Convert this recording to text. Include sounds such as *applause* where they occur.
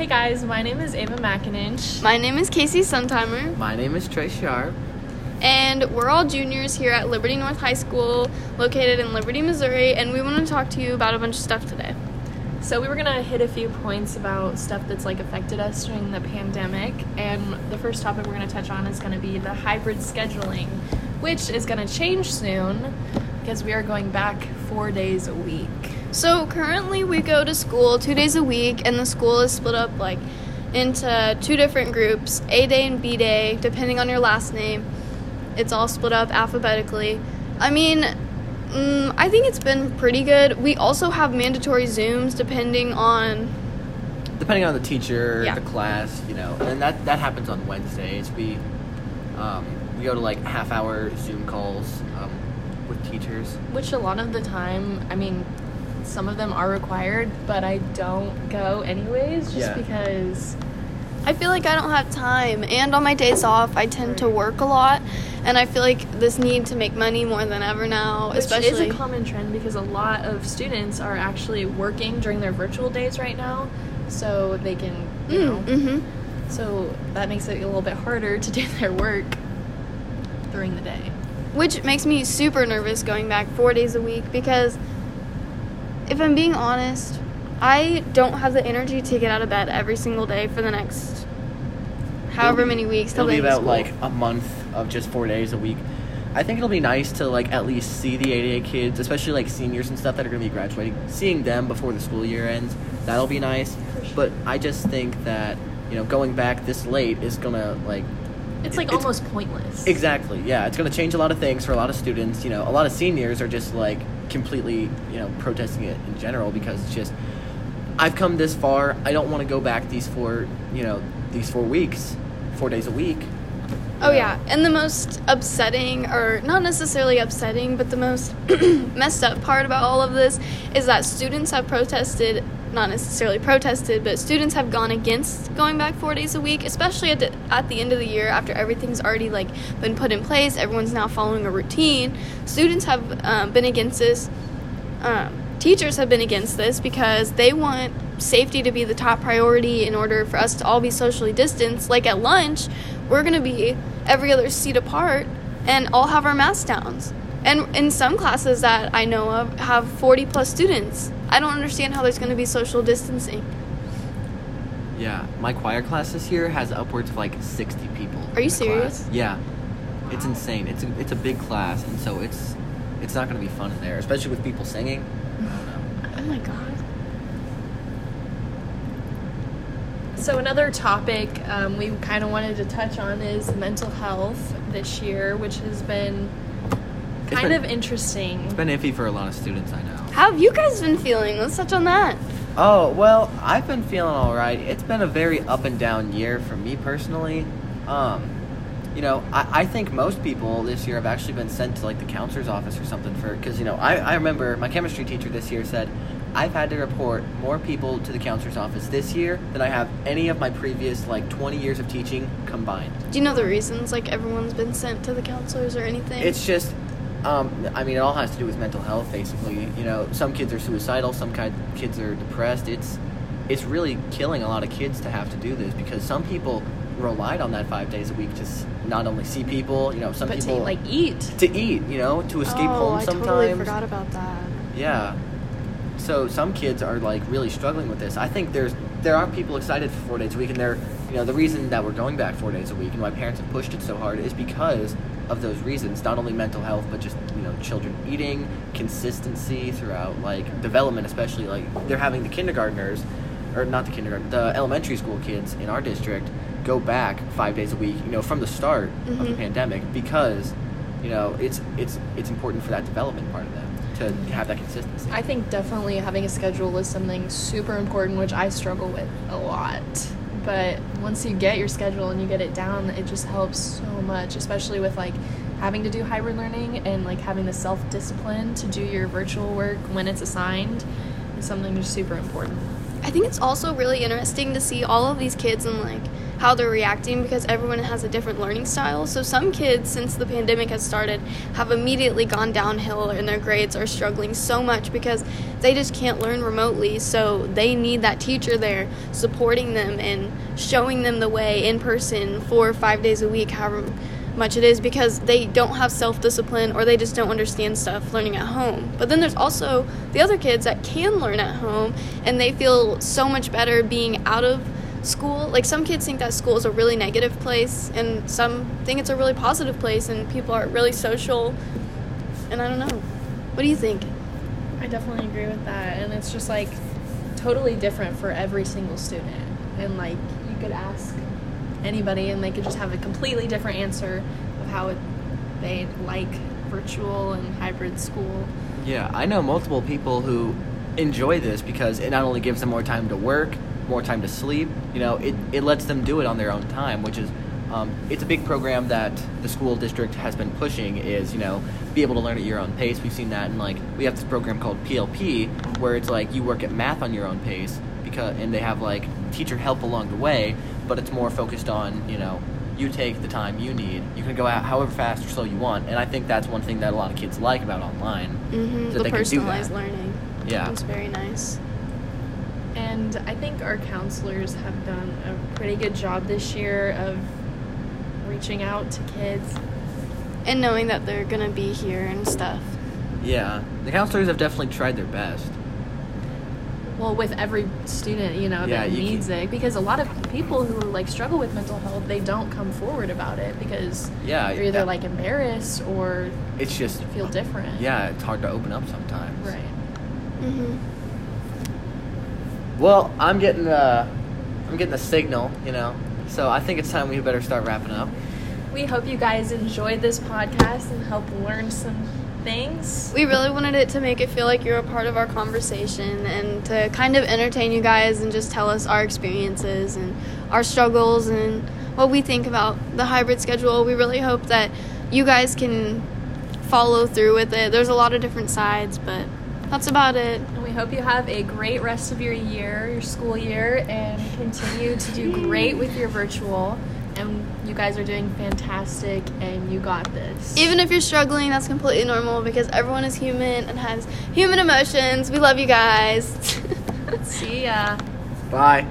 Hey guys, my name is Ava McIninch. My name is Casey Suntimer, My name is Trey Sharp. and we're all juniors here at Liberty North High School, located in Liberty, Missouri, and we want to talk to you about a bunch of stuff today. So we were gonna hit a few points about stuff that's like affected us during the pandemic, and the first topic we're gonna touch on is gonna be the hybrid scheduling, which is gonna change soon because we are going back four days a week. So currently, we go to school two days a week, and the school is split up like into two different groups: A day and B day, depending on your last name. It's all split up alphabetically. I mean, mm, I think it's been pretty good. We also have mandatory Zooms depending on Depending on the teacher, Yeah. the class, you know, and that that happens on Wednesdays. We um, we go to like half hour Zoom calls um, with teachers. Which a lot of the time, I mean, some of them are required, but I don't go anyways, just Yeah. because. I feel like I don't have time, and on my days off, I tend to work a lot, and I feel like this need to make money more than ever now, Which especially. is a common trend because a lot of students are actually working during their virtual days right now, so they can, you know, mm, hmm so that makes it a little bit harder to *laughs* do their work during the day. Which makes me super nervous going back four days a week because, if I'm being honest, I don't have the energy to get out of bed every single day for the next however be- many weeks It'll be the end of about like a month of just four days a week. I think it'll be nice to like at least see the 88 kids, especially like seniors and stuff that are going to be graduating. Seeing them before the school year ends, that'll be nice. But I just think that you know going back this late is gonna like It's like It's- almost pointless. Exactly. Yeah, it's going to change a lot of things for a lot of students. You know, a lot of seniors are just like completely, you know, protesting it in general because it's just I've come this far. I don't want to go back these four, you know, these four weeks, four days a week. Oh yeah, and the most upsetting, or not necessarily upsetting, but the most *clears throat* messed up part about all of this is that students have protested, not necessarily protested, but students have gone against going back four days a week, especially at the, at the end of the year after everything's already like been put in place. Everyone's now following a routine. Students have um, been against this. Um, teachers have been against this because they want safety to be the top priority in order for us to all be socially distanced. Like at lunch, we're going to be every other seat apart and all have our masks downs. And in some classes that I know of have 40 plus students. I don't understand how there's going to be social distancing. Yeah, my choir class this year has upwards of like 60 people. Are you serious? class. Yeah. It's insane. It's a, it's a big class and so it's it's not going to be fun in there, especially with people singing. I don't know. Oh my god. So another topic um, we kind of wanted to touch on is mental health this year, which has been kind been- of interesting. It's been iffy for a lot of students, I know. How have you guys been feeling? Let's touch on that. Oh, well, I've been feeling all right. It's been a very up and down year for me personally. Um, you know, I, I think most people this year have actually been sent to like the counselor's office or something for because you know I, I remember my chemistry teacher this year said I've had to report more people to the counselor's office this year than I have any of my previous like 20 years of teaching combined. Do you know the reasons like everyone's been sent to the counselors or anything? It's just, um, I mean, it all has to do with mental health, basically. You know, some kids are suicidal, some ki- kids are depressed. It's, it's really killing a lot of kids to have to do this because some people relied on that five days a week to not only see people, you know, some but people to like eat. to eat, you know, to escape oh, home I sometimes. I totally forgot about that. Yeah. So some kids are like really struggling with this. I think there's there are people excited for four days a week, and they're you know the reason that we're going back four days a week and why parents have pushed it so hard is because of those reasons. Not only mental health, but just you know children eating, consistency throughout like development, especially like they're having the kindergartners, or not the kindergarten, the elementary school kids in our district go back five days a week. You know from the start of the Mhm. pandemic because you know it's it's it's important for that development part of them to have that consistency. I think definitely having a schedule is something super important, which I struggle with a lot. But once you get your schedule and you get it down, it just helps so much, especially with like having to do hybrid learning and like having the self discipline to do your virtual work when it's assigned is something just super important. I think it's also really interesting to see all of these kids and like how they're reacting because everyone has a different learning style. So some kids, since the pandemic has started, have immediately gone downhill and their grades are struggling so much because they just can't learn remotely. So they need that teacher there supporting them and showing them the way in person four or five days a week, however much it is because they don't have self discipline or they just don't understand stuff learning at home. But then there's also the other kids that can learn at home and they feel so much better being out of school. Like some kids think that school is a really negative place and some think it's a really positive place and people are really social. And I don't know. What do you think? I definitely agree with that. And it's just like totally different for every single student. And like you could ask anybody and they could just have a completely different answer of how it, they like virtual and hybrid school. Yeah, I know multiple people who enjoy this because it not only gives them more time to work, more time to sleep, you know, it, it lets them do it on their own time, which is um, it's a big program that the school district has been pushing is you know be able to learn at your own pace we've seen that and like we have this program called plp where it's like you work at math on your own pace because and they have like teacher help along the way but it's more focused on you know you take the time you need you can go out however fast or slow you want and i think that's one thing that a lot of kids like about online Mm-hmm. that The they can do personalized learning. yeah It's very nice. And I think our counselors have done a pretty good job this year of reaching out to kids. And knowing that they're going to be here and stuff. yeah the counselors have definitely tried their best Well, with every student, you know, Yeah, that you needs it, because a lot of people who like struggle with mental health, they don't come forward about it because yeah they're either yeah. like embarrassed or it's just feel different. yeah it's hard to open up sometimes Right. Mm-hmm. Well, I'm getting uh, I'm getting a signal, you know. So I think it's time we better start wrapping up. We hope you guys enjoyed this podcast and help learn some things. We really wanted it to make it feel like you're a part of our conversation and to kind of entertain you guys and just tell us our experiences and our struggles and what we think about the hybrid schedule. We really hope that you guys can follow through with it. There's a lot of different sides, but that's about it. And we hope you have a great rest of your year, your school year, and continue to do great with your virtual. And you guys are doing fantastic, and you got this. Even if you're struggling, that's completely normal because everyone is human and has human emotions. We love you guys. *laughs* See ya. Bye.